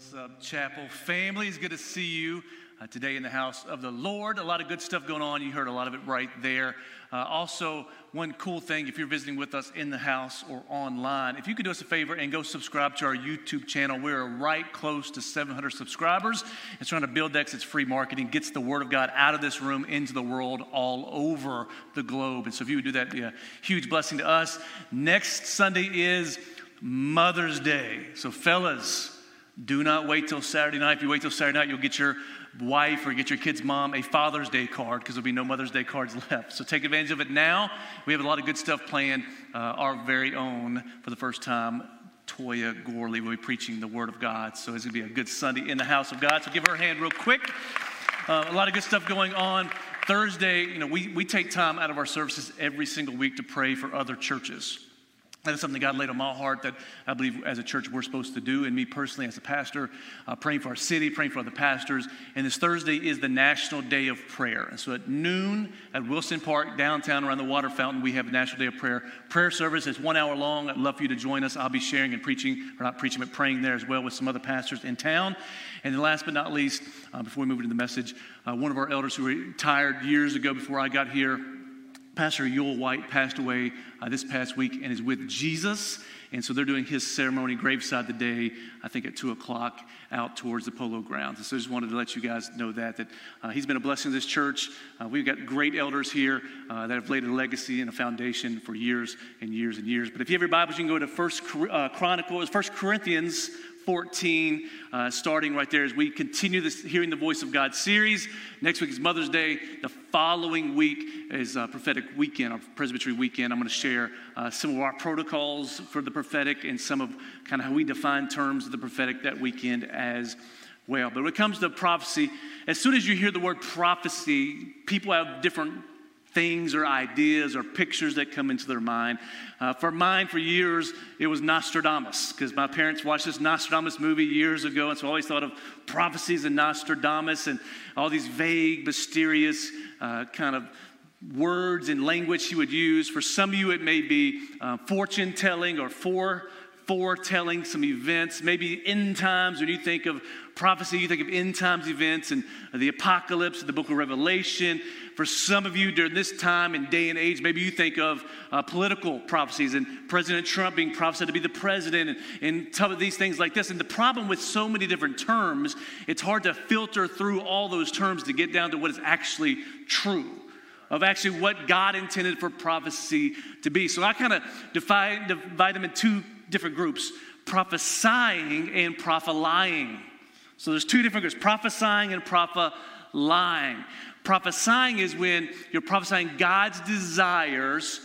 What's up, Chapel family? It's good to see you uh, today in the house of the Lord. A lot of good stuff going on. You heard a lot of it right there. Uh, also, one cool thing if you're visiting with us in the house or online, if you could do us a favor and go subscribe to our YouTube channel. We're right close to 700 subscribers. It's trying to build X. It's free marketing, gets the Word of God out of this room into the world all over the globe. And so, if you would do that, be a huge blessing to us. Next Sunday is Mother's Day. So, fellas, do not wait till Saturday night. If you wait till Saturday night, you'll get your wife or get your kid's mom a Father's Day card because there'll be no Mother's Day cards left. So take advantage of it now. We have a lot of good stuff planned. Uh, our very own, for the first time, Toya Gorley will be preaching the Word of God. So it's going to be a good Sunday in the house of God. So give her a hand real quick. Uh, a lot of good stuff going on. Thursday, you know, we, we take time out of our services every single week to pray for other churches. That is something God laid on my heart that I believe as a church we're supposed to do. And me personally, as a pastor, uh, praying for our city, praying for other pastors. And this Thursday is the National Day of Prayer. And so at noon at Wilson Park, downtown around the water fountain, we have a National Day of Prayer. Prayer service is one hour long. I'd love for you to join us. I'll be sharing and preaching, or not preaching, but praying there as well with some other pastors in town. And then last but not least, uh, before we move into the message, uh, one of our elders who retired years ago before I got here, Pastor Yule White passed away uh, this past week and is with Jesus. And so they're doing his ceremony graveside today, I think at 2 o'clock, out towards the polo grounds. And so I just wanted to let you guys know that, that uh, he's been a blessing to this church. Uh, we've got great elders here uh, that have laid a legacy and a foundation for years and years and years. But if you have your Bibles, you can go to First uh, Chronicles, First Corinthians 14, uh, starting right there as we continue this Hearing the Voice of God series. Next week is Mother's Day. The following week is uh, prophetic weekend, our presbytery weekend. I'm going to share uh, some of our protocols for the prophetic and some of kind of how we define terms of the prophetic that weekend as well. But when it comes to prophecy, as soon as you hear the word prophecy, people have different things or ideas or pictures that come into their mind. Uh, for mine, for years, it was Nostradamus, because my parents watched this Nostradamus movie years ago, and so I always thought of prophecies and Nostradamus and all these vague, mysterious uh, kind of words and language he would use. For some of you, it may be uh, fortune telling or for foretelling some events, maybe end times. When you think of prophecy, you think of end times events and the apocalypse, the book of Revelation. For some of you during this time and day and age, maybe you think of uh, political prophecies and President Trump being prophesied to be the president and, and some of these things like this. And the problem with so many different terms, it's hard to filter through all those terms to get down to what is actually true of actually what God intended for prophecy to be. So I kind of divide, them in two different groups prophesying and prophesying. So there's two different groups prophesying and prophesying. Prophesying is when you're prophesying God's desires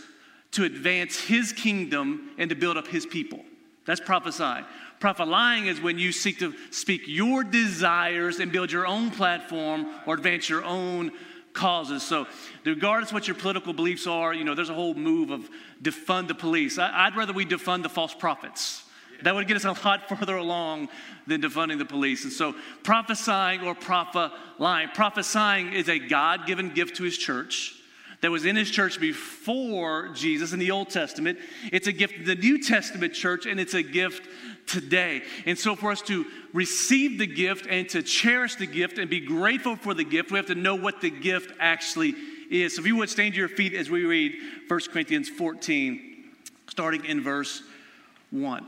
to advance his kingdom and to build up his people. That's prophesying. Prophesying is when you seek to speak your desires and build your own platform or advance your own causes. So, regardless what your political beliefs are, you know, there's a whole move of defund the police. I, would rather we defund the false prophets. That would get us a lot further along than defunding the police. And so, prophesying or prophesying, prophesying is a God given gift to his church that was in his church before Jesus in the Old Testament. It's a gift to the New Testament church, and it's a gift today. And so, for us to receive the gift and to cherish the gift and be grateful for the gift, we have to know what the gift actually is. So, if you would stand to your feet as we read 1 Corinthians 14, starting in verse 1.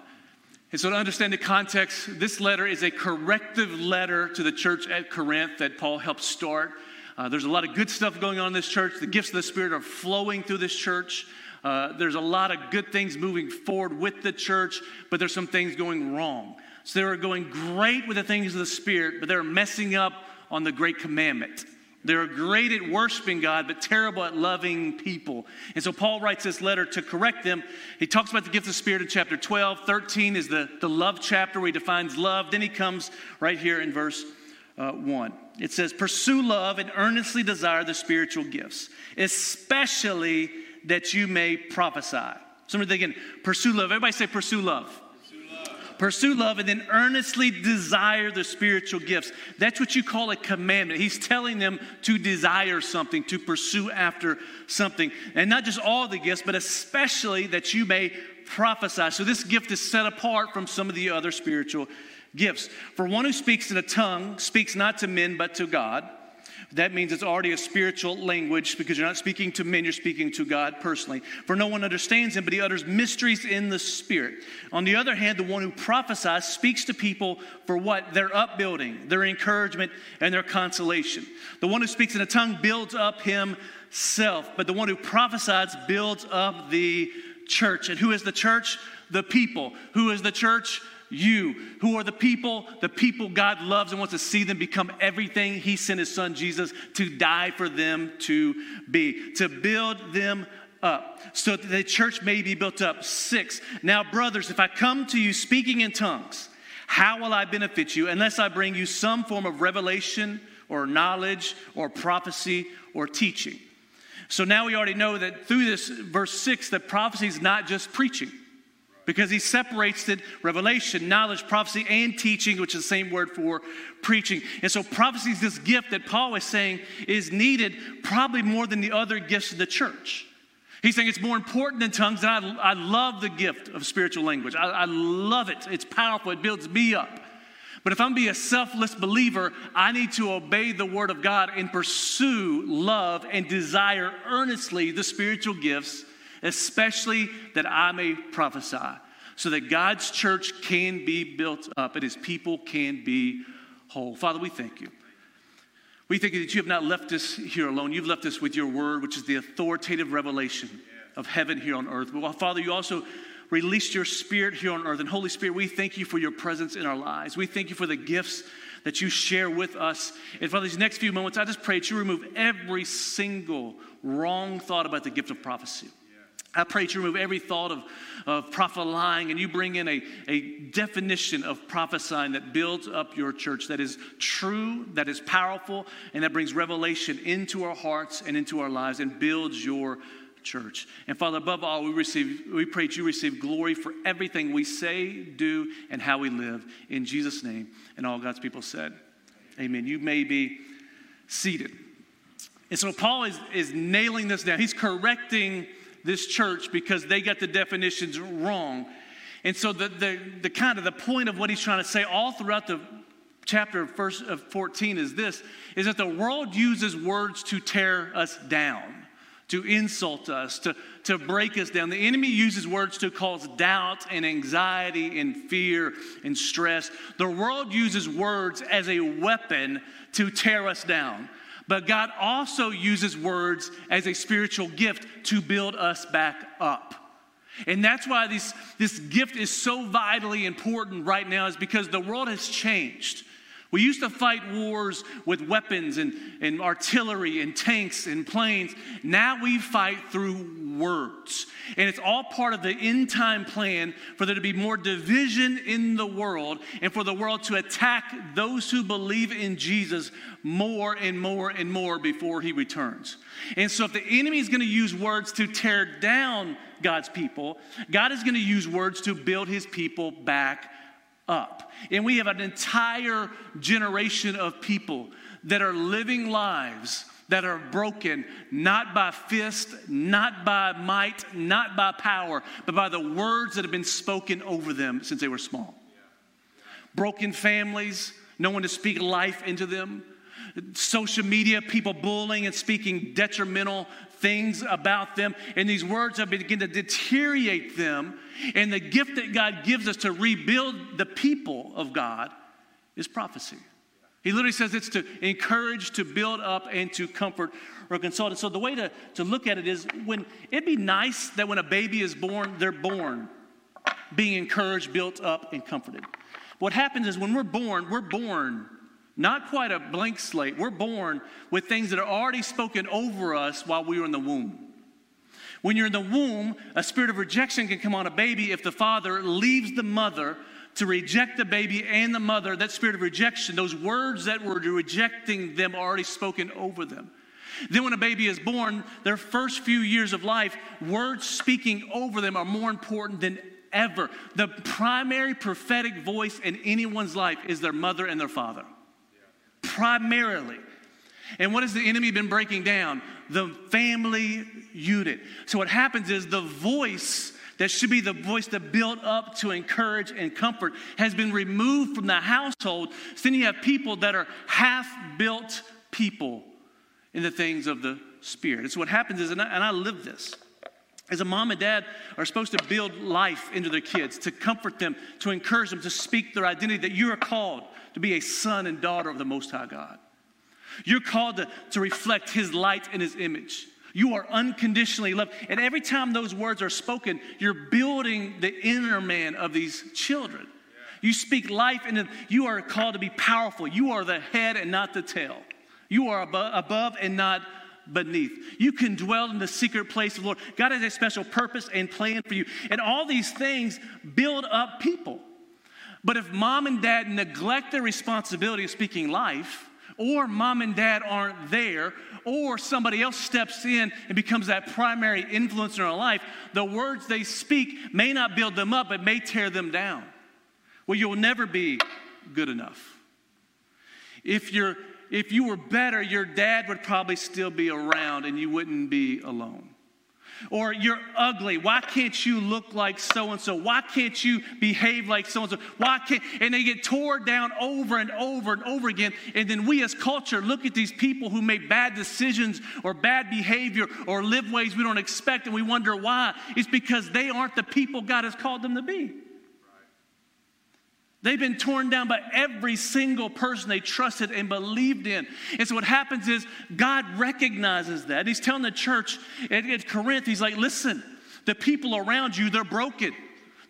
And so, to understand the context, this letter is a corrective letter to the church at Corinth that Paul helped start. Uh, there's a lot of good stuff going on in this church. The gifts of the Spirit are flowing through this church. Uh, there's a lot of good things moving forward with the church, but there's some things going wrong. So they're going great with the things of the Spirit, but they're messing up on the great commandment. They're great at worshiping God, but terrible at loving people. And so Paul writes this letter to correct them. He talks about the gift of the Spirit in chapter 12. 13 is the, the love chapter where he defines love. Then he comes right here in verse uh, 1. It says, Pursue love and earnestly desire the spiritual gifts, especially that you may prophesy. Somebody thinking, pursue love. Everybody say, pursue love. Pursue love. And then earnestly desire the spiritual gifts. That's what you call a commandment. He's telling them to desire something, to pursue after something. And not just all the gifts, but especially that you may prophesy. So this gift is set apart from some of the other spiritual gifts. For one who speaks in a tongue speaks not to men but to God. That means it's already a spiritual language because you're not speaking to men, you're speaking to God personally. For no one understands him, but he utters mysteries in the spirit. On the other hand, the one who prophesies speaks to people for what? Their upbuilding, their encouragement, and their consolation. The one who speaks in a tongue builds up himself, but the one who prophesies builds up the church. And who is the church? The people. Who is the church? You, who are the people, the people God loves and wants to see them become everything He sent His Son Jesus to die for them to be, to build them up, so that the church may be built up. Six, now, brothers, if I come to you speaking in tongues, how will I benefit you unless I bring you some form of revelation or knowledge or prophecy or teaching? So now we already know that through this verse 6 that prophecy is not just preaching because he separates it revelation, knowledge, prophecy, and teaching, which is the same word for preaching. And so, prophecy is this gift that Paul is saying is needed probably more than the other gifts of the church. He's saying it's more important than tongues, and I, I love the gift of spiritual language. I, I love it. It's powerful, it builds me up. But if I'm be a selfless believer, I need to obey the word of God and pursue love and desire earnestly the spiritual gifts especially that I may prophesy, so that God's church can be built up and his people can be whole. Father, we thank you. We thank you that you have not left us here alone. You've left us with your word, which is the authoritative revelation of heaven here on earth. But Father, you also released your spirit here on earth. And Holy Spirit, we thank you for your presence in our lives. We thank you for the gifts that you share with us. And for these next few moments, I just pray that you remove every single wrong thought about the gift of prophecy. I pray you remove every thought of, of prophesying and you bring in a, a definition of prophesying that builds up your church that is true, that is powerful, and that brings revelation into our hearts and into our lives and builds your church. And Father, above all, we receive, we pray that you receive glory for everything we say, do, and how we live. In Jesus' name. And all God's people said, Amen. You may be seated. And so Paul is, is nailing this down. He's correcting this church because they got the definitions wrong. And so the, the, the kind of the point of what he's trying to say all throughout the chapter of, first, of 14 is this, is that the world uses words to tear us down, to insult us, to, to break us down. The enemy uses words to cause doubt and anxiety and fear and stress. The world uses words as a weapon to tear us down. But God also uses words as a spiritual gift to build us back up. And that's why this, this gift is so vitally important right now, is because the world has changed. We used to fight wars with weapons and, and artillery and tanks and planes. Now we fight through words. And it's all part of the end time plan for there to be more division in the world and for the world to attack those who believe in Jesus more and more and more before he returns. And so, if the enemy is going to use words to tear down God's people, God is going to use words to build his people back up. And we have an entire generation of people that are living lives that are broken not by fist, not by might, not by power, but by the words that have been spoken over them since they were small. Broken families, no one to speak life into them. Social media, people bullying and speaking detrimental things about them, and these words have begun to deteriorate them. And the gift that God gives us to rebuild the people of God is prophecy. He literally says it's to encourage, to build up, and to comfort or consult. And so the way to, to look at it is when it'd be nice that when a baby is born, they're born being encouraged, built up, and comforted. What happens is when we're born, we're born not quite a blank slate. We're born with things that are already spoken over us while we were in the womb. When you're in the womb, a spirit of rejection can come on a baby if the father leaves the mother to reject the baby and the mother. That spirit of rejection, those words that were rejecting them are already spoken over them. Then, when a baby is born, their first few years of life, words speaking over them are more important than ever. The primary prophetic voice in anyone's life is their mother and their father primarily. And what has the enemy been breaking down? The family unit. So what happens is the voice that should be the voice to build up, to encourage, and comfort, has been removed from the household. So then you have people that are half built people in the things of the Spirit. It's so what happens is, and I, and I live this. As a mom and dad are supposed to build life into their kids, to comfort them, to encourage them, to speak their identity, that you are called to be a son and daughter of the Most High God. You're called to, to reflect His light and His image. You are unconditionally loved. And every time those words are spoken, you're building the inner man of these children. You speak life, and you are called to be powerful. You are the head and not the tail. You are above, above and not beneath. You can dwell in the secret place of the Lord. God has a special purpose and plan for you. And all these things build up people. But if mom and dad neglect their responsibility of speaking life, or mom and dad aren't there, or somebody else steps in and becomes that primary influence in our life, the words they speak may not build them up, but may tear them down. Well, you'll never be good enough. If you're if you were better, your dad would probably still be around and you wouldn't be alone. Or you're ugly. Why can't you look like so and so? Why can't you behave like so and so? Why can't and they get tore down over and over and over again. And then we as culture look at these people who make bad decisions or bad behavior or live ways we don't expect and we wonder why. It's because they aren't the people God has called them to be. They've been torn down by every single person they trusted and believed in. And so what happens is God recognizes that. He's telling the church at, at Corinth, he's like, listen, the people around you, they're broken.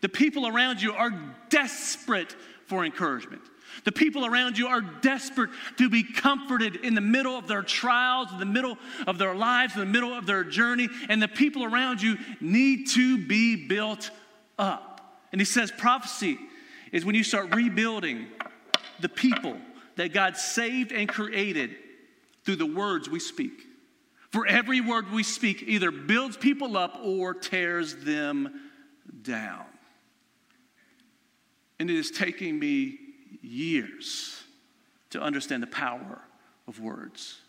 The people around you are desperate for encouragement. The people around you are desperate to be comforted in the middle of their trials, in the middle of their lives, in the middle of their journey. And the people around you need to be built up. And he says, prophecy is when you start rebuilding the people that God saved and created through the words we speak. For every word we speak either builds people up or tears them down. And it is taking me years to understand the power of words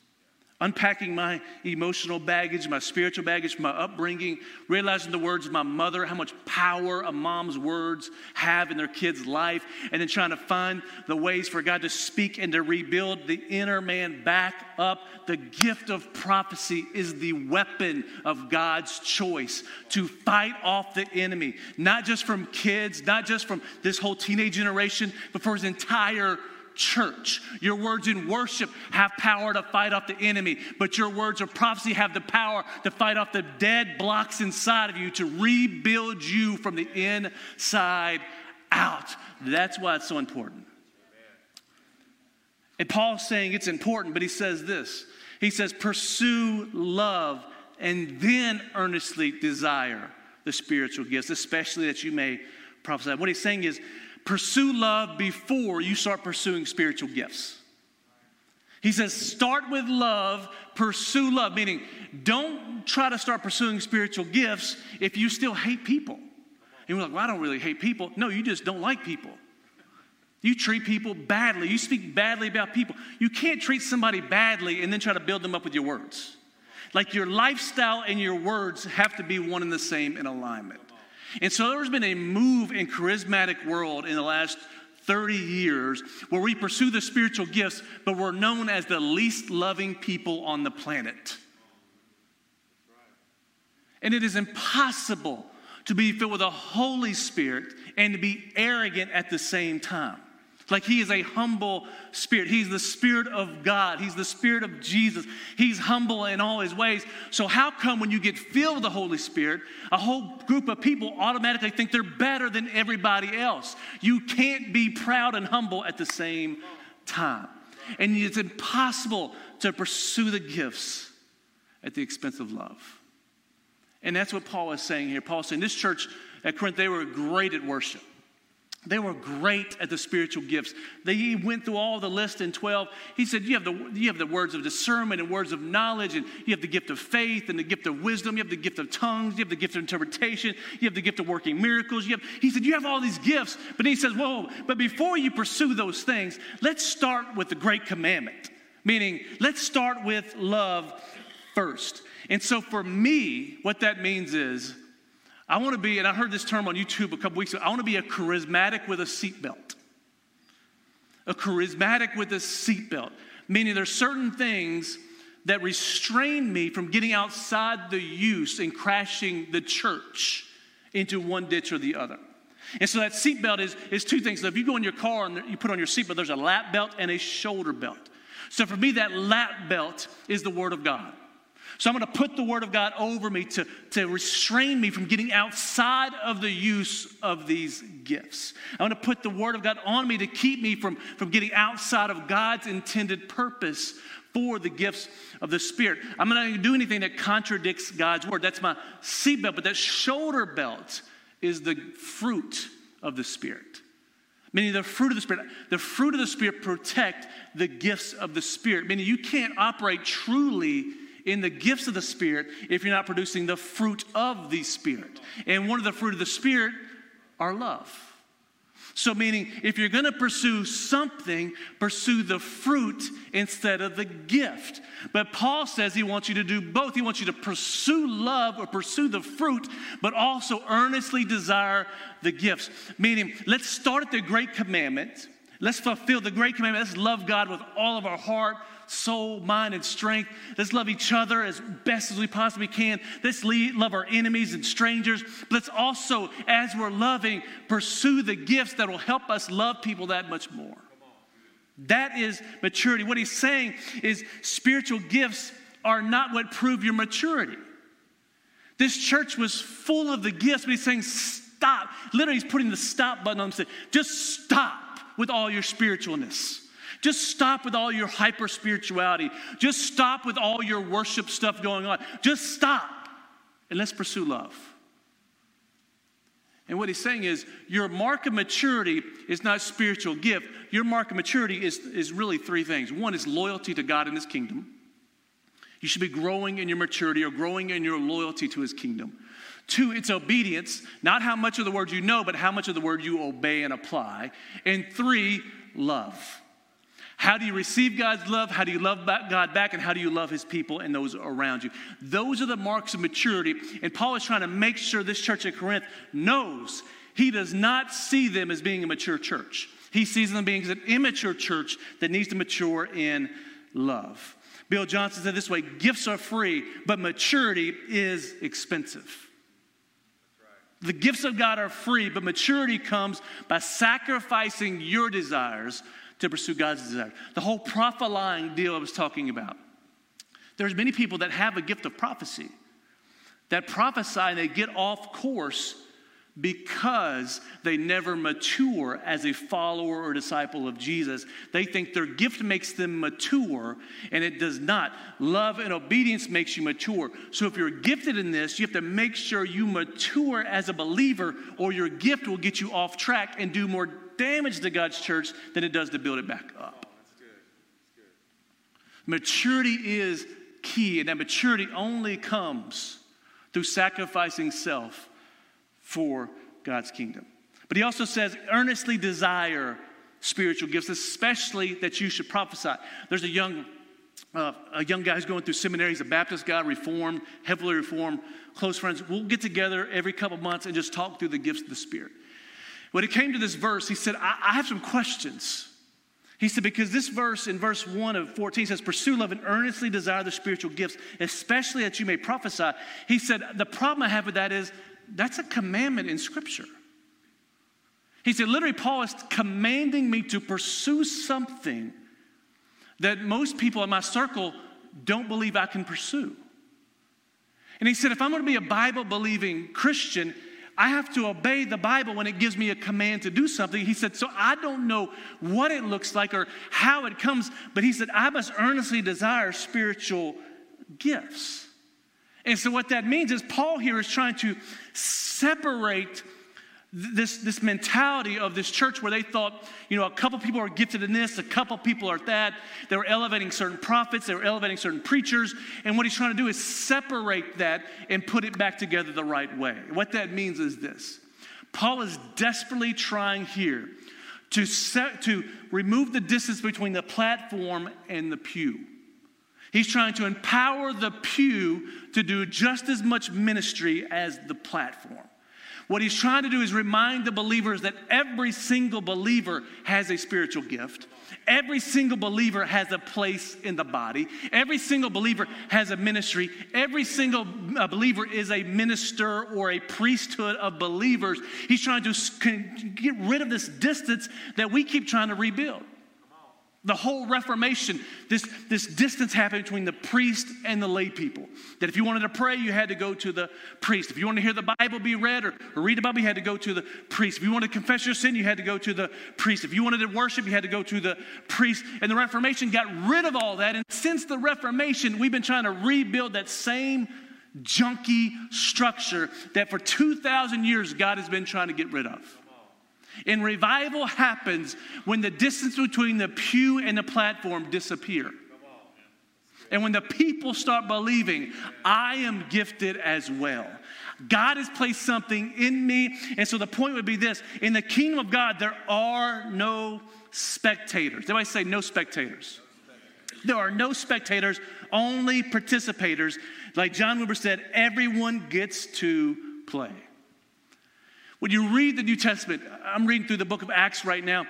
unpacking my emotional baggage, my spiritual baggage, my upbringing, realizing the words of my mother, how much power a mom's words have in their kid's life, and then trying to find the ways for God to speak and to rebuild the inner man back up. The gift of prophecy is the weapon of God's choice to fight off the enemy, not just from kids, not just from this whole teenage generation, but for his entire church. Your words in worship have power to fight off the enemy, but your words of prophecy have the power to fight off the dead blocks inside of you, to rebuild you from the inside out. That's why it's so important. And Paul's saying it's important, but he says this He says, pursue love and then earnestly desire the spiritual gifts, especially that you may prophesy. What he's saying is, pursue love before you start pursuing spiritual gifts. He says, start with love, pursue love, meaning don't try to start pursuing spiritual gifts if you still hate people. And you're like, well, I don't really hate people. No, you just don't like people. You treat people badly. You speak badly about people. You can't treat somebody badly and then try to build them up with your words. Like your lifestyle and your words have to be one and the same in alignment. And so there's been a move in charismatic world in the last 30 years where we pursue the spiritual gifts, but we're known as the least loving people on the planet. And it is impossible to be filled with the Holy Spirit and to be arrogant at the same time. Like he is a humble spirit. He's the spirit of God. He's the spirit of Jesus. He's humble in all his ways. So, how come when you get filled with the Holy Spirit, a whole group of people automatically think they're better than everybody else? You can't be proud and humble at the same time. And it's impossible to pursue the gifts at the expense of love. And that's what Paul is saying here. Paul is saying this church at Corinth, they were great at worship. They were great at the spiritual gifts. They went through all the list in 12. He said, you have, the, you have the words of discernment and words of knowledge, and you have the gift of faith and the gift of wisdom. You have the gift of tongues. You have the gift of interpretation. You have the gift of working miracles. You have, he said, You have all these gifts. But he says, Whoa, but before you pursue those things, let's start with the great commandment, meaning, let's start with love first. And so for me, what that means is, I want to be, and I heard this term on YouTube a couple weeks ago, I want to be a charismatic with a seatbelt. A charismatic with a seatbelt, meaning there's certain things that restrain me from getting outside the use and crashing the church into one ditch or the other. And so that seatbelt is, is two things. So if you go in your car and you put on your seatbelt, there's a lap belt and a shoulder belt. So for me, that lap belt is the Word of God. So I'm going to put the Word of God over me to, to restrain me from getting outside of the use of these gifts. I'm going to put the Word of God on me to keep me from, from getting outside of God's intended purpose for the gifts of the Spirit. I'm not going to do anything that contradicts God's Word. That's my seatbelt, but that shoulder belt is the fruit of the Spirit. Meaning the fruit of the Spirit. The fruit of the Spirit protect the gifts of the Spirit. Meaning you can't operate truly in the gifts of the Spirit if you're not producing the fruit of the Spirit. And one of the fruit of the Spirit are love. So, meaning, if you're going to pursue something, pursue the fruit instead of the gift. But Paul says he wants you to do both. He wants you to pursue love or pursue the fruit, but also earnestly desire the gifts. Meaning, let's start at the great commandment. Let's fulfill the great commandment. Let's love God with all of our heart, soul, mind, and strength. Let's love each other as best as we possibly can. Let's love our enemies and strangers. But let's also, as we're loving, pursue the gifts that will help us love people that much more. That is maturity. What he's saying is spiritual gifts are not what prove your maturity. This church was full of the gifts, but he's saying, stop. Literally, he's putting the stop button on saying, just stop with all your spiritualness. Just stop with all your hyper spirituality. Just stop with all your worship stuff going on. Just stop and let's pursue love. And what he's saying is your mark of maturity is not spiritual gift. Your mark of maturity is, is really three things. One is loyalty to God and his kingdom. You should be growing in your maturity or growing in your loyalty to his kingdom. Two, it's obedience, not how much of the word you know, but how much of the word you obey and apply. And three, love. How do you receive God's love? How do you love God back? And how do you love his people and those around you? Those are the marks of maturity. And Paul is trying to make sure this church at Corinth knows he does not see them as being a mature church. He sees them being an immature church that needs to mature in love. Bill Johnson said this way gifts are free, but maturity is expensive. The gifts of God are free, but maturity comes by sacrificing your desires to pursue God's desire. The whole prophesying deal I was talking about. There's many people that have a gift of prophecy that prophesy and they get off course because they never mature as a follower or disciple of Jesus. They think their gift makes them mature, and it does not. Love and obedience makes you mature. So if you're gifted in this, you have to make sure you mature as a believer, or your gift will get you off track and do more damage to God's church than it does to build it back up. Maturity is key, and that maturity only comes through sacrificing self for God's kingdom. But he also says, earnestly desire spiritual gifts, especially that you should prophesy. There's a young uh, a young guy who's going through seminary. He's a Baptist guy, reformed, heavily reformed, close friends. We'll get together every couple months and just talk through the gifts of the Spirit. When it came to this verse, he said, I, I have some questions. He said, because this verse in verse 1 of 14 says, Pursue love and earnestly desire the spiritual gifts, especially that you may prophesy. He said, The problem I have with that is that's a commandment in Scripture. He said, literally, Paul is commanding me to pursue something that most people in my circle don't believe I can pursue. And he said, if I'm going to be a Bible believing Christian, I have to obey the Bible when it gives me a command to do something. He said, So I don't know what it looks like or how it comes, but he said, I must earnestly desire spiritual gifts. And so what that means is Paul here is trying to separate this, this mentality of this church where they thought, you know, a couple people are gifted in this, a couple people are that. They were elevating certain prophets, they were elevating certain preachers. And what he's trying to do is separate that and put it back together the right way. What that means is this Paul is desperately trying here to, set, to remove the distance between the platform and the pew. He's trying to empower the pew to do just as much ministry as the platform. What he's trying to do is remind the believers that every single believer has a spiritual gift. Every single believer has a place in the body. Every single believer has a ministry. Every single uh, believer is a minister or a priesthood of believers. He's trying to get rid of this distance that we keep trying to rebuild. The whole Reformation, this, this distance happened between the priest and the lay people. That if you wanted to pray, you had to go to the priest. If you wanted to hear the Bible be read or, or read the Bible, you had to go to the priest. If you wanted to confess your sin, you had to go to the priest. If you wanted to worship, you had to go to the priest. And the Reformation got rid of all that. And since the Reformation, we've been trying to rebuild that same junky structure that for 2,000 years God has been trying to get rid of. And revival happens when the distance between the pew and the platform disappear. And when the people start believing, I am gifted as well. God has placed something in me. And so the point would be this in the kingdom of God, there are no spectators. Everybody say, no spectators. There are no spectators, only participators. Like John Wimber said, everyone gets to play. When you read the New Testament, I'm reading through the book of Acts right now,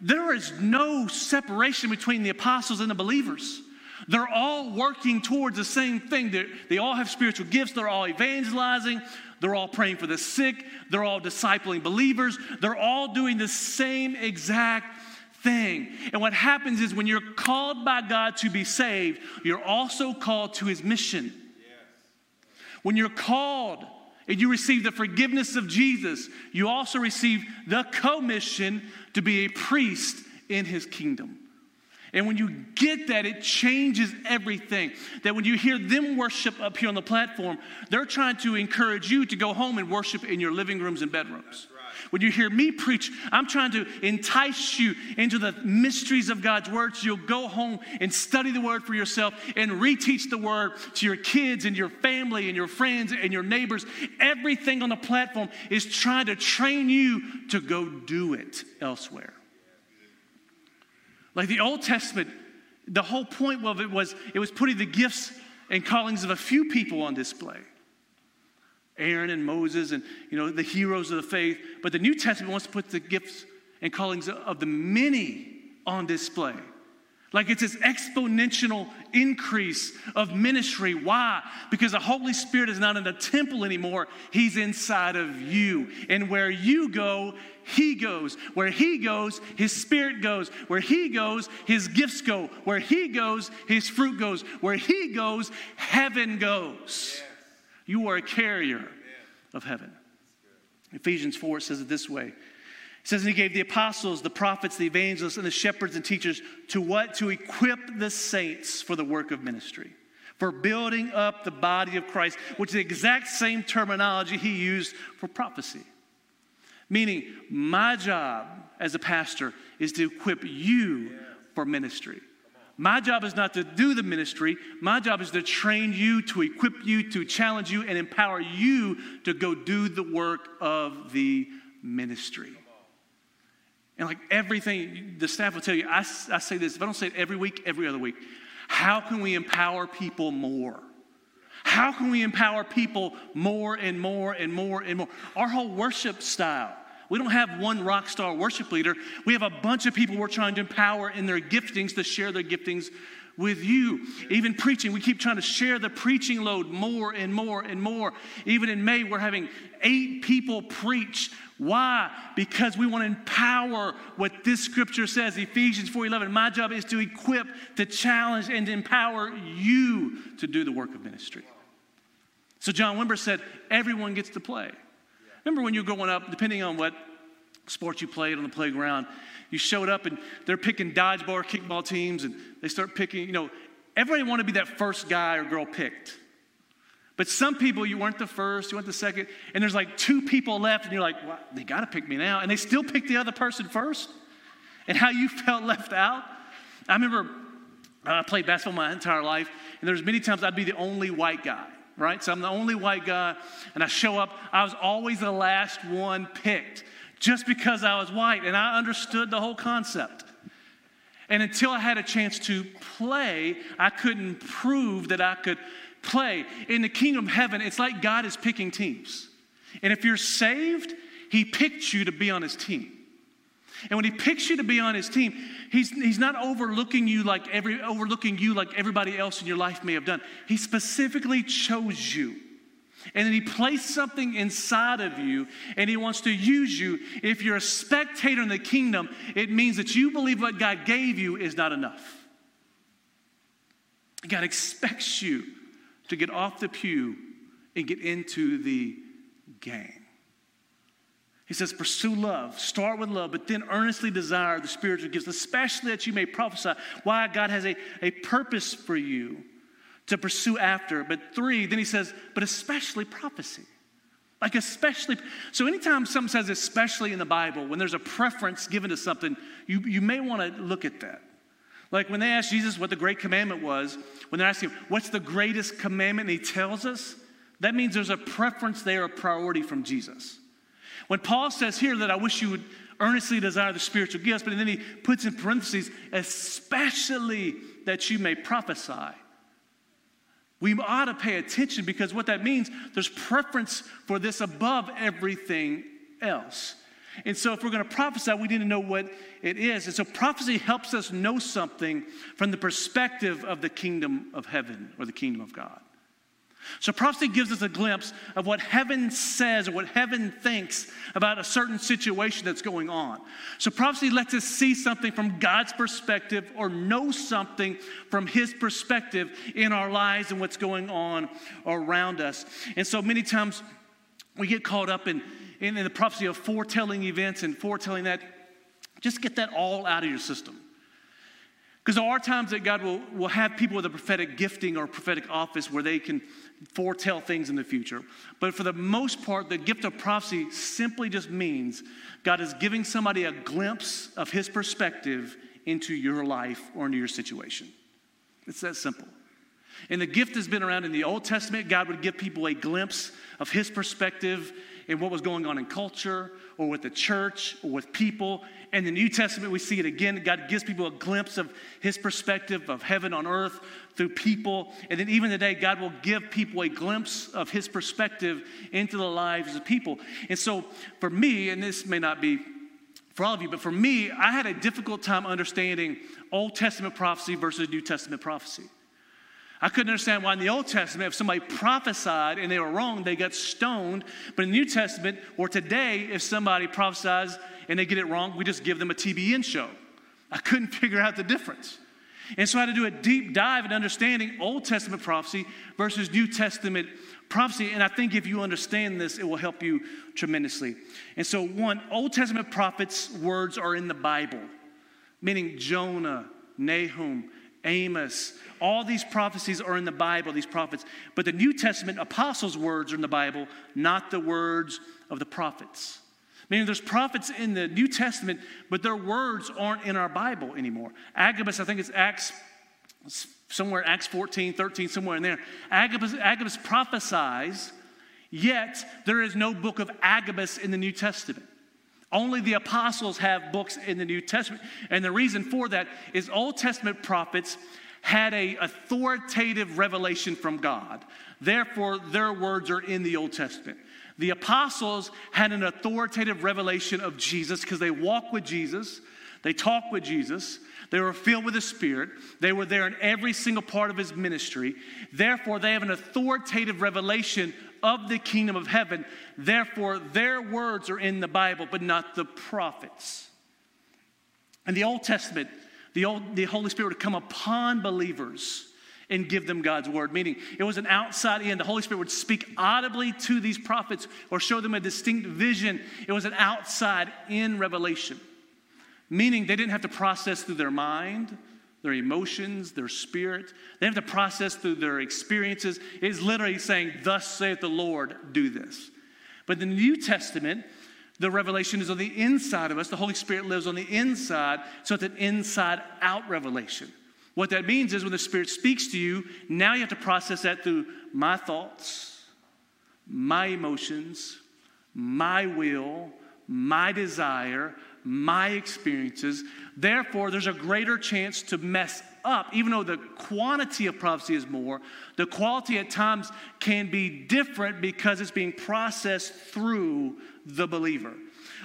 there is no separation between the apostles and the believers. They're all working towards the same thing. They're, they all have spiritual gifts. They're all evangelizing. They're all praying for the sick. They're all discipling believers. They're all doing the same exact thing. And what happens is when you're called by God to be saved, you're also called to his mission. When you're called and you receive the forgiveness of Jesus, you also receive the commission to be a priest in his kingdom. And when you get that, it changes everything. That when you hear them worship up here on the platform, they're trying to encourage you to go home and worship in your living rooms and bedrooms. When you hear me preach, I'm trying to entice you into the mysteries of God's word so you'll go home and study the word for yourself and reteach the word to your kids and your family and your friends and your neighbors. Everything on the platform is trying to train you to go do it elsewhere. Like the Old Testament, the whole point of it was it was putting the gifts and callings of a few people on display. Aaron and Moses and you know the heroes of the faith, but the New Testament wants to put the gifts and callings of the many on display. Like it's this exponential increase of ministry. Why? Because the Holy Spirit is not in the temple anymore, He's inside of you. And where you go, He goes. Where He goes, His Spirit goes. Where He goes, His gifts go. Where He goes, His fruit goes. Where He goes, heaven goes. You are a carrier of heaven. Ephesians 4 says it this way. It says, he gave the apostles, the prophets, the evangelists, and the shepherds and teachers to what? To equip the saints for the work of ministry, for building up the body of Christ, which is the exact same terminology he used for prophecy. Meaning, my job as a pastor is to equip you for ministry. My job is not to do the ministry. My job is to train you, to equip you, to challenge you, and empower you to go do the work of the ministry. And like everything, the staff will tell you, I, I say this, if I don't say it every week, every other week. How can we empower people more? How can we empower people more and more and more and more? Our whole worship style we don't have one rock star worship leader. We have a bunch of people we're trying to empower in their giftings to share their giftings with you. Even preaching, we keep trying to share the preaching load more and more and more. Even in May, we're having eight people preach. Why? Because we want to empower what this scripture says, Ephesians 4:11. My job is to equip, to challenge, and empower you to do the work of ministry. So John Wimber said, everyone gets to play. Remember when you were growing up, depending on what sports you played on the playground, you showed up and they're picking dodgeball kickball teams and they start picking, you know, everybody wanted to be that first guy or girl picked. But some people, you weren't the first, you weren't the second, and there's like two people left, and you're like, well, they got to pick me now. And they still pick the other person first. And how you felt left out. I remember uh, I played basketball my entire life, and there's many times I'd be the only white guy right? So I'm the only white guy, and I show up. I was always the last one picked just because I was white, and I understood the whole concept. And until I had a chance to play, I couldn't prove that I could play. In the kingdom of heaven, it's like God is picking teams. And if you're saved, He picked you to be on His team. And when He picks you to be on His team, He's, he's not overlooking you like every overlooking you like everybody else in your life may have done. He specifically chose you. And then he placed something inside of you and he wants to use you. If you're a spectator in the kingdom, it means that you believe what God gave you is not enough. God expects you to get off the pew and get into the game. He says, Pursue love. Start with love, but then earnestly desire the spiritual gifts, especially that you may prophesy. Why God has a, a purpose for you to pursue after. But three, then he says, But especially prophecy. Like, especially. So, anytime something says especially in the Bible, when there's a preference given to something, you, you may want to look at that. Like when they asked Jesus what the great commandment was, when they're asking, What's the greatest commandment? And he tells us, that means there's a preference there, a priority from Jesus. When Paul says here that I wish you would earnestly desire the spiritual gifts, but then he puts in parentheses, especially that you may prophesy. We ought to pay attention because what that means, there's preference for this above everything else. And so, if we're going to prophesy, we need to know what it is. And so, prophecy helps us know something from the perspective of the kingdom of heaven or the kingdom of God. So, prophecy gives us a glimpse of what heaven says or what heaven thinks about a certain situation that's going on. So, prophecy lets us see something from God's perspective or know something from His perspective in our lives and what's going on around us. And so, many times we get caught up in, in, in the prophecy of foretelling events and foretelling that. Just get that all out of your system. Because there are times that God will, will have people with a prophetic gifting or prophetic office where they can foretell things in the future. But for the most part, the gift of prophecy simply just means God is giving somebody a glimpse of his perspective into your life or into your situation. It's that simple. And the gift has been around in the Old Testament. God would give people a glimpse of his perspective in what was going on in culture or with the church or with people. In the New Testament, we see it again. God gives people a glimpse of his perspective of heaven on earth through people. And then even today, God will give people a glimpse of his perspective into the lives of people. And so for me, and this may not be for all of you, but for me, I had a difficult time understanding Old Testament prophecy versus New Testament prophecy. I couldn't understand why in the Old Testament, if somebody prophesied and they were wrong, they got stoned. But in the New Testament, or today, if somebody prophesies and they get it wrong, we just give them a TBN show. I couldn't figure out the difference. And so I had to do a deep dive in understanding Old Testament prophecy versus New Testament prophecy. And I think if you understand this, it will help you tremendously. And so, one, Old Testament prophets' words are in the Bible, meaning Jonah, Nahum, Amos, all these prophecies are in the Bible, these prophets. But the New Testament apostles' words are in the Bible, not the words of the prophets. Meaning there's prophets in the New Testament, but their words aren't in our Bible anymore. Agabus, I think it's Acts, somewhere Acts 14, 13, somewhere in there. Agabus, Agabus prophesies, yet there is no book of Agabus in the New Testament. Only the apostles have books in the New Testament. And the reason for that is Old Testament prophets had a authoritative revelation from God. Therefore, their words are in the Old Testament. The apostles had an authoritative revelation of Jesus because they walked with Jesus, they talked with Jesus, they were filled with the Spirit, they were there in every single part of his ministry. Therefore, they have an authoritative revelation of the kingdom of heaven. Therefore, their words are in the Bible, but not the prophets. In the Old Testament, the, old, the Holy Spirit would come upon believers and give them God's word. Meaning, it was an outside in. The Holy Spirit would speak audibly to these prophets or show them a distinct vision. It was an outside in revelation. Meaning, they didn't have to process through their mind, their emotions, their spirit. They have to process through their experiences. It is literally saying, Thus saith the Lord, do this. But in the New Testament, the revelation is on the inside of us. The Holy Spirit lives on the inside, so it's an inside out revelation. What that means is when the Spirit speaks to you, now you have to process that through my thoughts, my emotions, my will, my desire, my experiences. Therefore, there's a greater chance to mess up. Even though the quantity of prophecy is more, the quality at times can be different because it's being processed through the believer.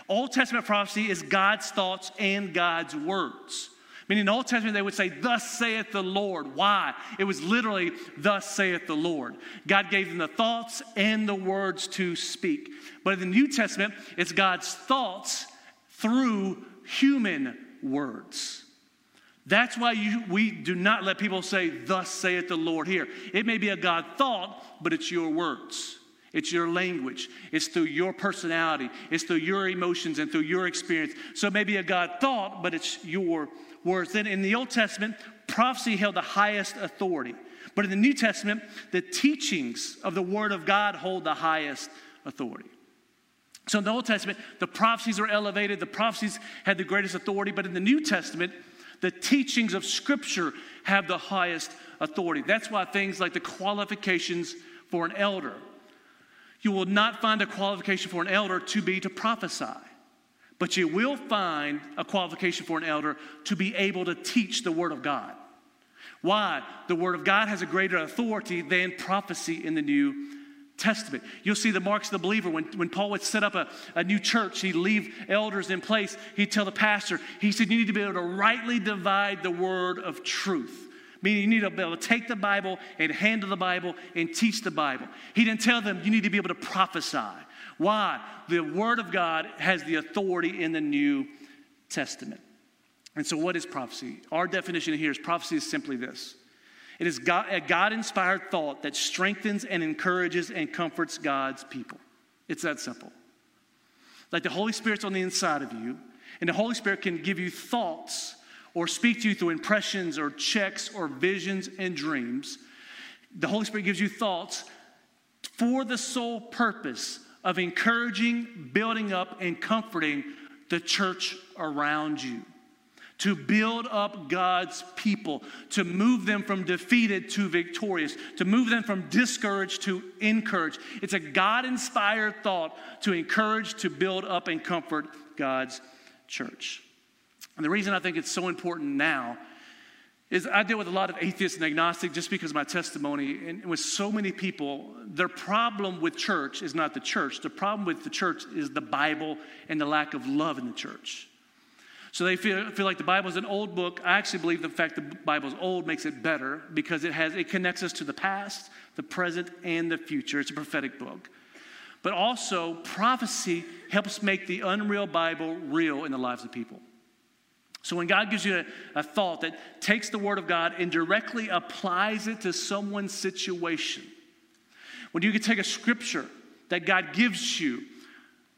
Old Testament prophecy is God's thoughts and God's words. Meaning, in the Old Testament, they would say, Thus saith the Lord. Why? It was literally, Thus saith the Lord. God gave them the thoughts and the words to speak. But in the New Testament, it's God's thoughts through human words. That's why you, we do not let people say, Thus saith the Lord here. It may be a God thought, but it's your words. It's your language. It's through your personality. It's through your emotions and through your experience. So maybe a God thought, but it's your words. Then in the Old Testament, prophecy held the highest authority. But in the New Testament, the teachings of the Word of God hold the highest authority. So in the Old Testament, the prophecies are elevated, the prophecies had the greatest authority, but in the New Testament, the teachings of Scripture have the highest authority. That's why things like the qualifications for an elder, you will not find a qualification for an elder to be to prophesy. But you will find a qualification for an elder to be able to teach the Word of God. Why? The Word of God has a greater authority than prophecy in the New Testament. You'll see the marks of the believer. When, when Paul would set up a, a new church, he'd leave elders in place. He'd tell the pastor, he said, You need to be able to rightly divide the word of truth. Meaning, you need to be able to take the Bible and handle the Bible and teach the Bible. He didn't tell them, You need to be able to prophesy. Why? The Word of God has the authority in the New Testament. And so, what is prophecy? Our definition here is prophecy is simply this it is God, a God inspired thought that strengthens and encourages and comforts God's people. It's that simple. Like the Holy Spirit's on the inside of you, and the Holy Spirit can give you thoughts or speak to you through impressions or checks or visions and dreams. The Holy Spirit gives you thoughts for the sole purpose of encouraging, building up, and comforting the church around you. To build up God's people, to move them from defeated to victorious, to move them from discouraged to encouraged. It's a God inspired thought to encourage, to build up, and comfort God's church. And the reason I think it's so important now is I deal with a lot of atheists and agnostics just because my testimony. And with so many people, their problem with church is not the church. The problem with the church is the Bible and the lack of love in the church. So they feel, feel like the Bible is an old book. I actually believe the fact the Bible is old makes it better because it has it connects us to the past, the present, and the future. It's a prophetic book. But also, prophecy helps make the unreal Bible real in the lives of people. So when God gives you a, a, thought that takes the Word of God and directly applies it to someone's situation, when you can take a scripture that God gives you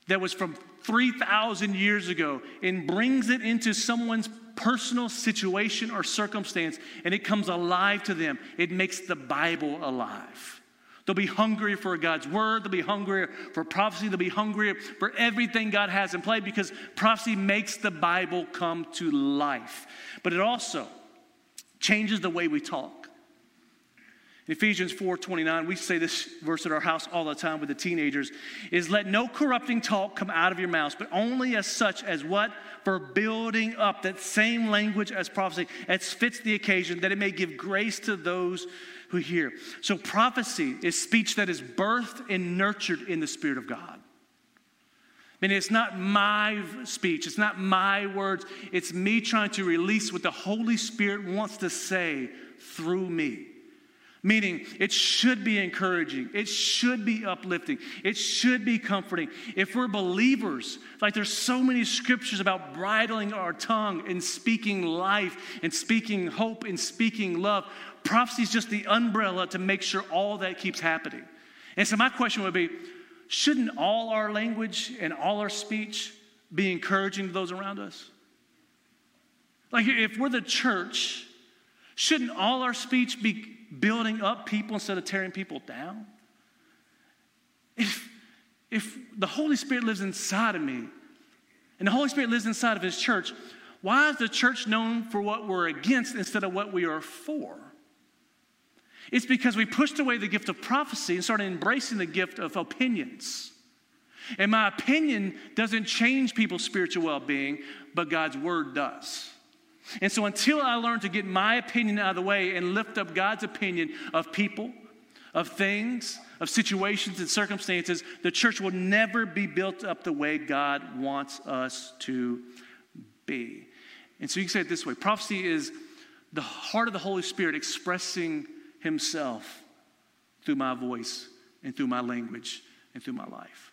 that was from 3,000 years ago and brings it into someone's personal situation or circumstance and it comes alive to them, it makes the Bible alive. They'll be hungry for God's word. They'll be hungry for prophecy. They'll be hungry for everything God has in play because prophecy makes the Bible come to life. But it also changes the way we talk. Ephesians 4:29, we say this verse at our house all the time with the teenagers, is let no corrupting talk come out of your mouths, but only as such as what? For building up that same language as prophecy, as fits the occasion, that it may give grace to those who hear. So prophecy is speech that is birthed and nurtured in the Spirit of God. I mean, it's not my speech, it's not my words, it's me trying to release what the Holy Spirit wants to say through me. Meaning, it should be encouraging. It should be uplifting. It should be comforting. If we're believers, like there's so many scriptures about bridling our tongue and speaking life and speaking hope and speaking love. Prophecy is just the umbrella to make sure all that keeps happening. And so, my question would be shouldn't all our language and all our speech be encouraging to those around us? Like, if we're the church, shouldn't all our speech be building up people instead of tearing people down? If, if the Holy Spirit lives inside of me and the Holy Spirit lives inside of His church, why is the church known for what we're against instead of what we are for? It's because we pushed away the gift of prophecy and started embracing the gift of opinions. And my opinion doesn't change people's spiritual well being, but God's word does. And so until I learn to get my opinion out of the way and lift up God's opinion of people, of things, of situations and circumstances, the church will never be built up the way God wants us to be. And so you can say it this way prophecy is the heart of the Holy Spirit expressing Himself through my voice and through my language and through my life.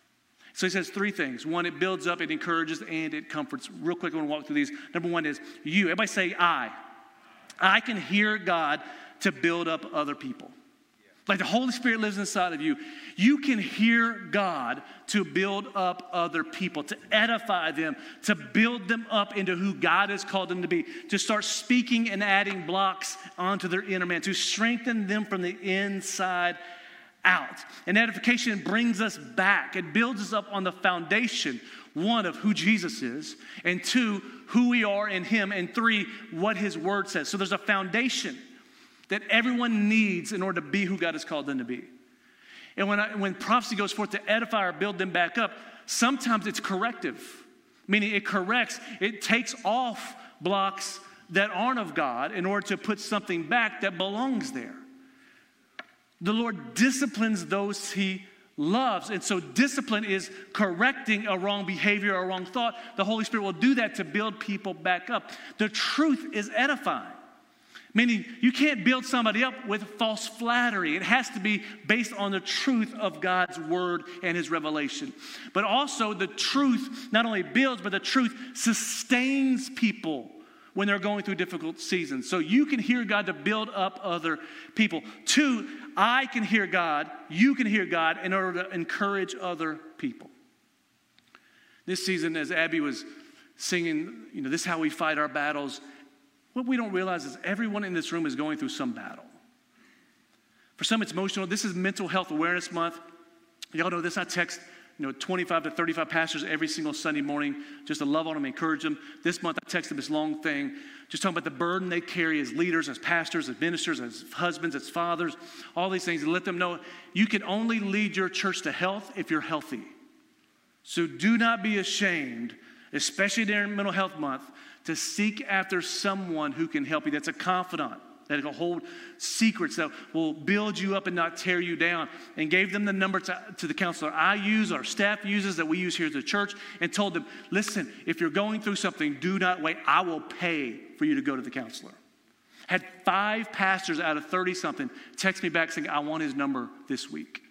So he says three things. One, it builds up, it encourages, and it comforts. Real quick, I want to walk through these. Number one is you. Everybody say I. I can hear God to build up other people. Like the Holy Spirit lives inside of you. You can hear God to build up other people, to edify them, to build them up into who God has called them to be, to start speaking and adding blocks onto their inner man, to strengthen them from the inside out. And edification brings us back, it builds us up on the foundation one, of who Jesus is, and two, who we are in Him, and three, what His Word says. So there's a foundation that everyone needs in order to be who God has called them to be. And when, I, when prophecy goes forth to edify or build them back up, sometimes it's corrective, meaning it corrects, it takes off blocks that aren't of God in order to put something back that belongs there. The Lord disciplines those he loves. And so, discipline is correcting a wrong behavior or wrong thought. The Holy Spirit will do that to build people back up. The truth is edifying. Meaning, you can't build somebody up with false flattery. It has to be based on the truth of God's word and his revelation. But also, the truth not only builds, but the truth sustains people when they're going through difficult seasons. So you can hear God to build up other people. Two, I can hear God, you can hear God in order to encourage other people. This season, as Abby was singing, you know, this is how we fight our battles what we don't realize is everyone in this room is going through some battle. For some, it's emotional. This is Mental Health Awareness Month. Y'all know this. I text you know 25 to 35 pastors every single Sunday morning just to love on them, encourage them. This month, I texted them this long thing, just talking about the burden they carry as leaders, as pastors, as ministers, as husbands, as fathers, all these things, and let them know you can only lead your church to health if you're healthy. So do not be ashamed, especially during Mental Health Month, to seek after someone who can help you. That's a confidant that will hold secrets that will build you up and not tear you down. And gave them the number to, to the counselor I use, our staff uses, that we use here at the church, and told them, listen, if you're going through something, do not wait. I will pay for you to go to the counselor. Had five pastors out of 30 something text me back saying, I want his number this week.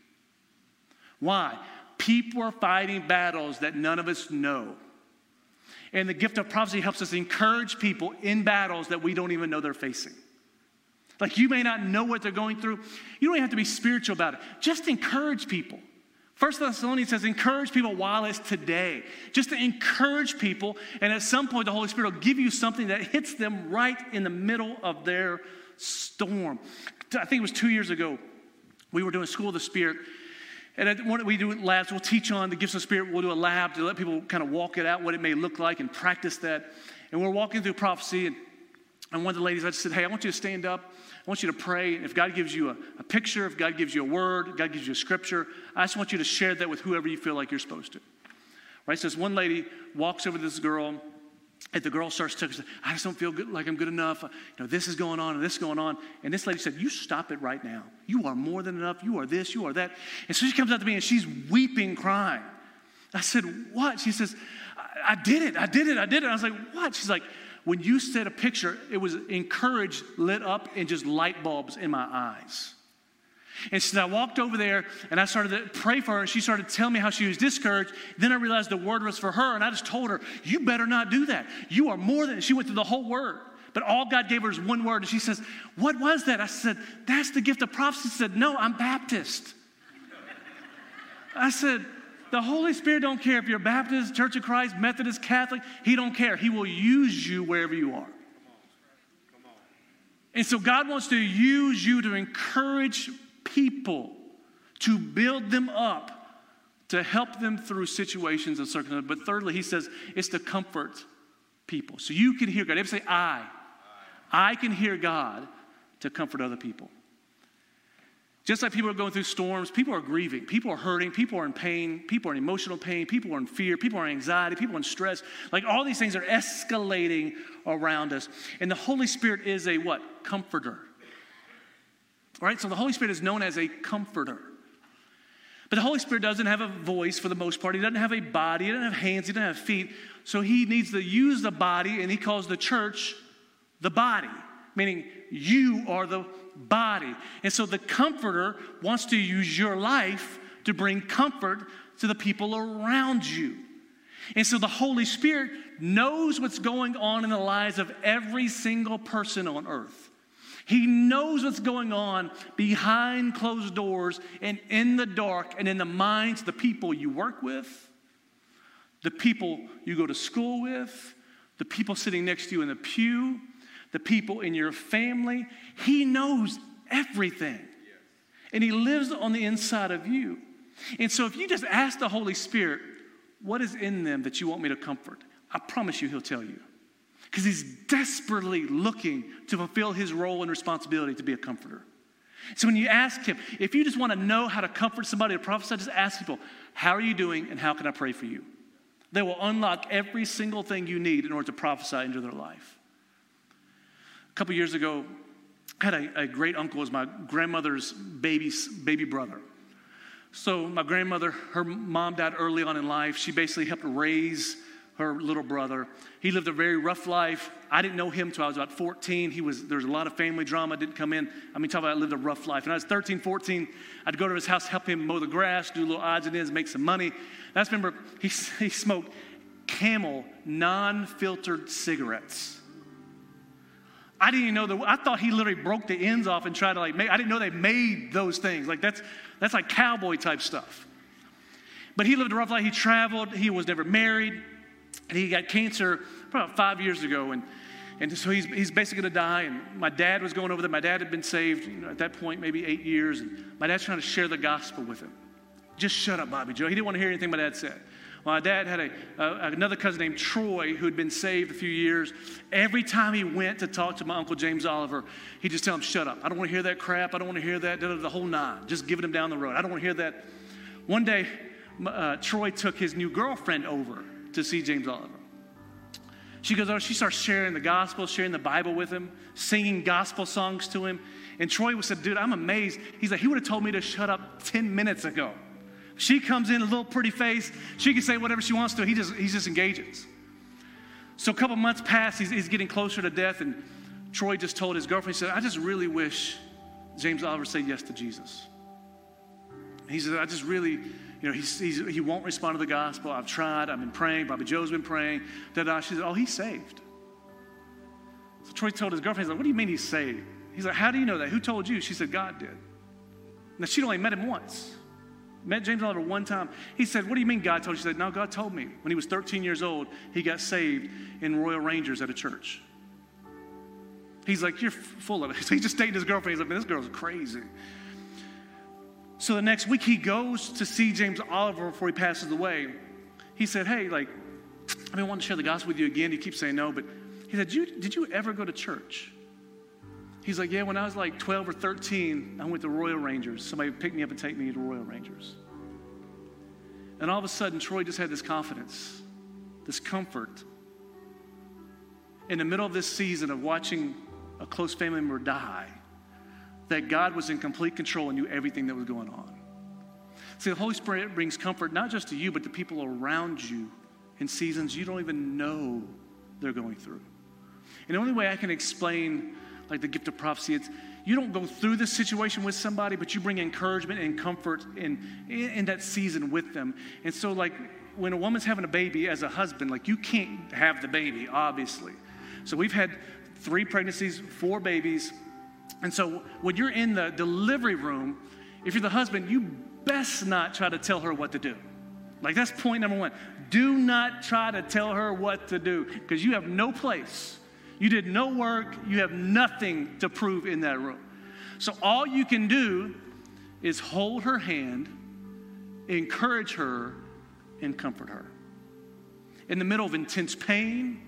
Why? People are fighting battles that none of us know. And the gift of prophecy helps us encourage people in battles that we don't even know they're facing. Like you may not know what they're going through. You don't have to be spiritual about it. Just encourage people. First Thessalonians says, encourage people while it's today. Just to encourage people, and at some point the Holy Spirit will give you something that hits them right in the middle of their storm. I think it was two years ago, we were doing School of the Spirit, and when we do labs, we'll teach on the gifts of spirit. We'll do a lab to let people kind of walk it out, what it may look like, and practice that. And we're walking through prophecy, and, and one of the ladies, I just said, Hey, I want you to stand up. I want you to pray. If God gives you a, a picture, if God gives you a word, God gives you a scripture, I just want you to share that with whoever you feel like you're supposed to. Right? So this one lady walks over to this girl and the girl starts to, say, I just don't feel good, like I'm good enough. You know, this is going on and this is going on. And this lady said, You stop it right now. You are more than enough. You are this, you are that. And so she comes up to me and she's weeping, crying. I said, What? She says, I, I did it. I did it. I did it. I was like, What? She's like, When you said a picture, it was encouraged, lit up, and just light bulbs in my eyes. And so I walked over there and I started to pray for her, and she started telling me how she was discouraged. Then I realized the word was for her, and I just told her, You better not do that. You are more than. She went through the whole word. But all God gave her is one word. And she says, What was that? I said, That's the gift of prophecy. She said, No, I'm Baptist. I said, the Holy Spirit don't care if you're Baptist, Church of Christ, Methodist, Catholic. He don't care. He will use you wherever you are. And so God wants to use you to encourage people to build them up, to help them through situations and circumstances. But thirdly, he says it's to comfort people. So you can hear God. Everybody say, I. I can hear God to comfort other people. Just like people are going through storms, people are grieving, people are hurting, people are in pain, people are in emotional pain, people are in fear, people are in anxiety, people are in stress. Like all these things are escalating around us. And the Holy Spirit is a what? Comforter. All right? So the Holy Spirit is known as a comforter. But the Holy Spirit doesn't have a voice for the most part. He doesn't have a body. He doesn't have hands. He doesn't have feet. So he needs to use the body, and he calls the church the body, meaning you are the body. And so the comforter wants to use your life to bring comfort to the people around you. And so the Holy Spirit knows what's going on in the lives of every single person on earth. He knows what's going on behind closed doors and in the dark and in the minds of the people you work with, the people you go to school with, the people sitting next to you in the pew, the people in your family. He knows everything. And He lives on the inside of you. And so if you just ask the Holy Spirit, what is in them that you want me to comfort? I promise you, He'll tell you. Because He's desperately looking to fulfill His role and responsibility to be a comforter. So when you ask Him, if you just want to know how to comfort somebody to prophesy, just ask people, How are you doing and how can I pray for you? They will unlock every single thing you need in order to prophesy into their life. A couple years ago, I had a, a great uncle as my grandmother's baby, baby brother. So, my grandmother, her mom died early on in life. She basically helped raise her little brother. He lived a very rough life. I didn't know him until I was about 14. He was, there was a lot of family drama, didn't come in. I mean, talk about I lived a rough life. And I was 13, 14, I'd go to his house, help him mow the grass, do little odds and ends, make some money. That's remember, he, he smoked camel non filtered cigarettes. I didn't even know that. I thought he literally broke the ends off and tried to like make. I didn't know they made those things. Like that's that's like cowboy type stuff. But he lived a rough life. He traveled. He was never married. And he got cancer about five years ago. And, and so he's, he's basically going to die. And my dad was going over there. My dad had been saved you know, at that point, maybe eight years. And my dad's trying to share the gospel with him. Just shut up, Bobby Joe. He didn't want to hear anything my dad said. My dad had a, another cousin named Troy who had been saved a few years. Every time he went to talk to my uncle James Oliver, he'd just tell him, Shut up. I don't want to hear that crap. I don't want to hear that. The whole nine. Just giving him down the road. I don't want to hear that. One day, uh, Troy took his new girlfriend over to see James Oliver. She goes over, she starts sharing the gospel, sharing the Bible with him, singing gospel songs to him. And Troy was said, Dude, I'm amazed. He's like, He would have told me to shut up 10 minutes ago. She comes in a little pretty face. She can say whatever she wants to. He just, he just engages. So a couple months pass. He's, he's getting closer to death. And Troy just told his girlfriend, he said, I just really wish James Oliver said yes to Jesus. He said, I just really, you know, he's, he's, he won't respond to the gospel. I've tried. I've been praying. Bobby Joe's been praying. Da-da. She said, oh, he's saved. So Troy told his girlfriend, he's like, what do you mean he's saved? He's like, how do you know that? Who told you? She said, God did. Now, she'd only met him once met James Oliver one time. He said, What do you mean God told you? She said, No, God told me. When he was 13 years old, he got saved in Royal Rangers at a church. He's like, You're full of it. So he just dated his girlfriend. He's like, Man, this girl's crazy. So the next week, he goes to see James Oliver before he passes away. He said, Hey, like, I've been wanting to share the gospel with you again. He keeps saying no, but he said, Did you, did you ever go to church? He's like, Yeah, when I was like 12 or 13, I went to Royal Rangers. Somebody picked me up and take me to Royal Rangers. And all of a sudden, Troy just had this confidence, this comfort. In the middle of this season of watching a close family member die, that God was in complete control and knew everything that was going on. See, the Holy Spirit brings comfort not just to you, but to people around you in seasons you don't even know they're going through. And the only way I can explain like the gift of prophecy. It's you don't go through this situation with somebody, but you bring encouragement and comfort in, in, in that season with them. And so, like when a woman's having a baby as a husband, like you can't have the baby, obviously. So we've had three pregnancies, four babies. And so when you're in the delivery room, if you're the husband, you best not try to tell her what to do. Like that's point number one. Do not try to tell her what to do because you have no place you did no work. You have nothing to prove in that room. So all you can do is hold her hand, encourage her, and comfort her. In the middle of intense pain,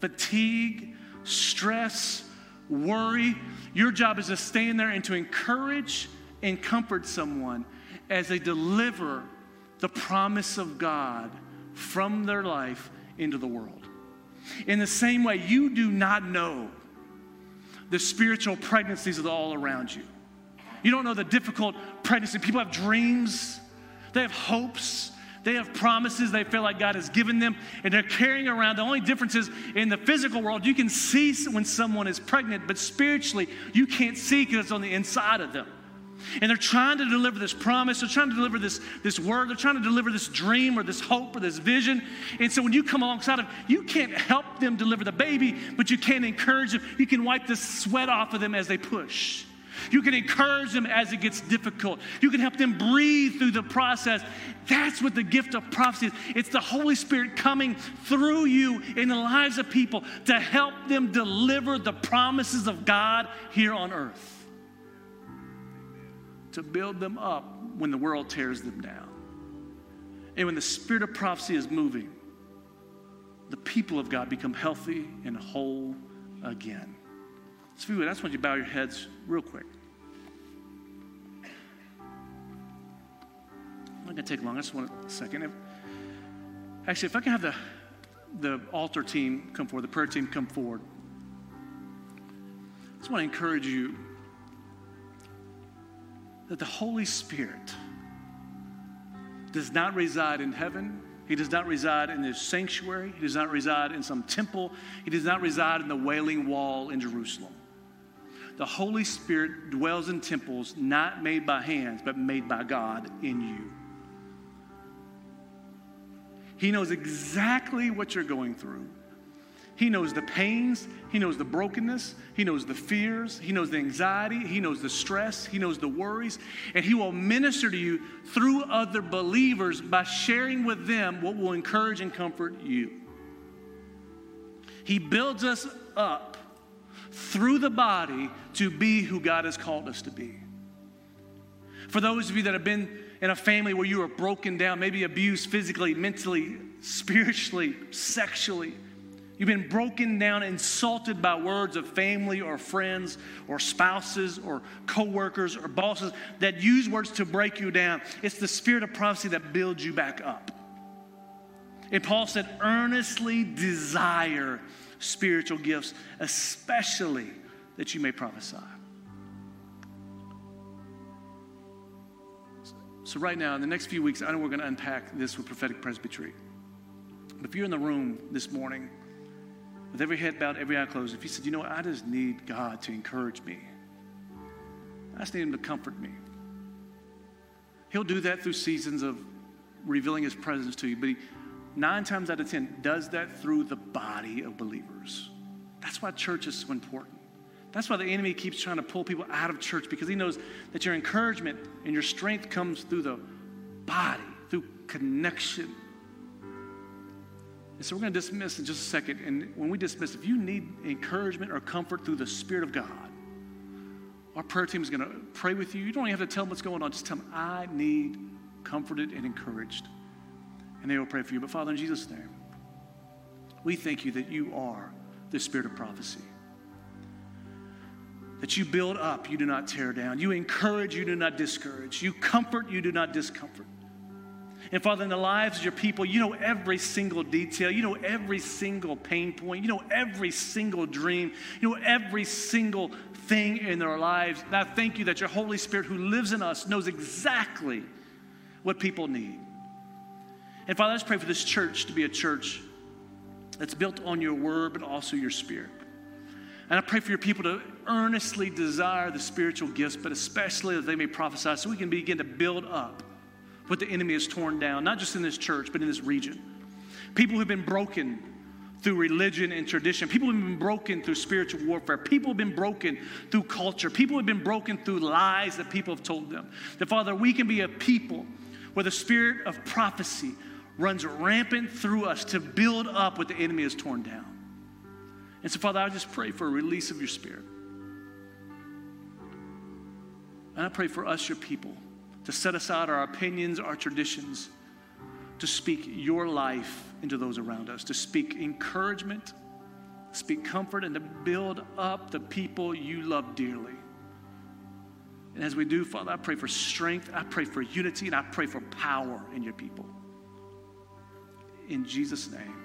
fatigue, stress, worry, your job is to stand there and to encourage and comfort someone as they deliver the promise of God from their life into the world. In the same way, you do not know the spiritual pregnancies are all around you. You don't know the difficult pregnancy. People have dreams, they have hopes, they have promises they feel like God has given them, and they're carrying around. The only difference is in the physical world, you can see when someone is pregnant, but spiritually, you can't see because it's on the inside of them. And they're trying to deliver this promise, they're trying to deliver this, this word, they're trying to deliver this dream or this hope or this vision. And so when you come alongside of you can't help them deliver the baby, but you can encourage them. You can wipe the sweat off of them as they push. You can encourage them as it gets difficult. You can help them breathe through the process. That's what the gift of prophecy is. It's the Holy Spirit coming through you in the lives of people to help them deliver the promises of God here on earth, to build them up when the world tears them down. And when the spirit of prophecy is moving, the people of God become healthy and whole again. So, if you would, I just want you to bow your heads real quick. I'm not going to take long. I just want a second. If, actually, if I can have the, the altar team come forward, the prayer team come forward. I just want to encourage you that the Holy Spirit does not reside in heaven. He does not reside in this sanctuary. He does not reside in some temple. He does not reside in the Wailing Wall in Jerusalem the Holy Spirit dwells in temples not made by hands, but made by God in you. He knows exactly what you're going through. He knows the pains, He knows the brokenness, He knows the fears, He knows the anxiety, He knows the stress, He knows the worries, and He will minister to you through other believers by sharing with them what will encourage and comfort you. He builds us up through the body to be who God has called us to be. For those of you that have been in a family where you were broken down, maybe abused physically, mentally, spiritually, sexually, you've been broken down, insulted by words of family or friends or spouses or coworkers or bosses that use words to break you down. It's the spirit of prophecy that builds you back up. And Paul said, earnestly desire spiritual gifts, especially that you may prophesy. So, right now, in the next few weeks, I know we're going to unpack this with prophetic presbytery. But if you're in the room this morning, with every head bowed, every eye closed, if you said, you know what, I just need God to encourage me, I just need Him to comfort me. He'll do that through seasons of revealing His presence to you, but He nine times out of ten does that through the body of believers. That's why church is so important. That's why the enemy keeps trying to pull people out of church because he knows that your encouragement and your strength comes through the body, through connection. And so we're going to dismiss in just a second. And when we dismiss, if you need encouragement or comfort through the Spirit of God, our prayer team is going to pray with you. You don't even have to tell them what's going on. Just tell them, I need comforted and encouraged and they will pray for you. But Father, in Jesus' name, we thank you that you are the spirit of prophecy. That you build up, you do not tear down. You encourage, you do not discourage. You comfort, you do not discomfort. And Father, in the lives of your people, you know every single detail. You know every single pain point. You know every single dream. You know every single thing in their lives. And I thank you that your Holy Spirit, who lives in us, knows exactly what people need. And Father, let's pray for this church to be a church that's built on your word, but also your spirit. And I pray for your people to earnestly desire the spiritual gifts, but especially that they may prophesy so we can begin to build up what the enemy has torn down, not just in this church, but in this region. People who've been broken through religion and tradition. People have been broken through spiritual warfare. People have been broken through culture. People have been broken through lies that people have told them. That, Father, we can be a people where the spirit of prophecy runs rampant through us to build up what the enemy has torn down. And so, Father, I just pray for a release of your spirit. And I pray for us, your people, to set aside our opinions, our traditions, to speak your life into those around us, to speak encouragement, speak comfort, and to build up the people you love dearly. And as we do, Father, I pray for strength, I pray for unity, and I pray for power in your people. In Jesus' name.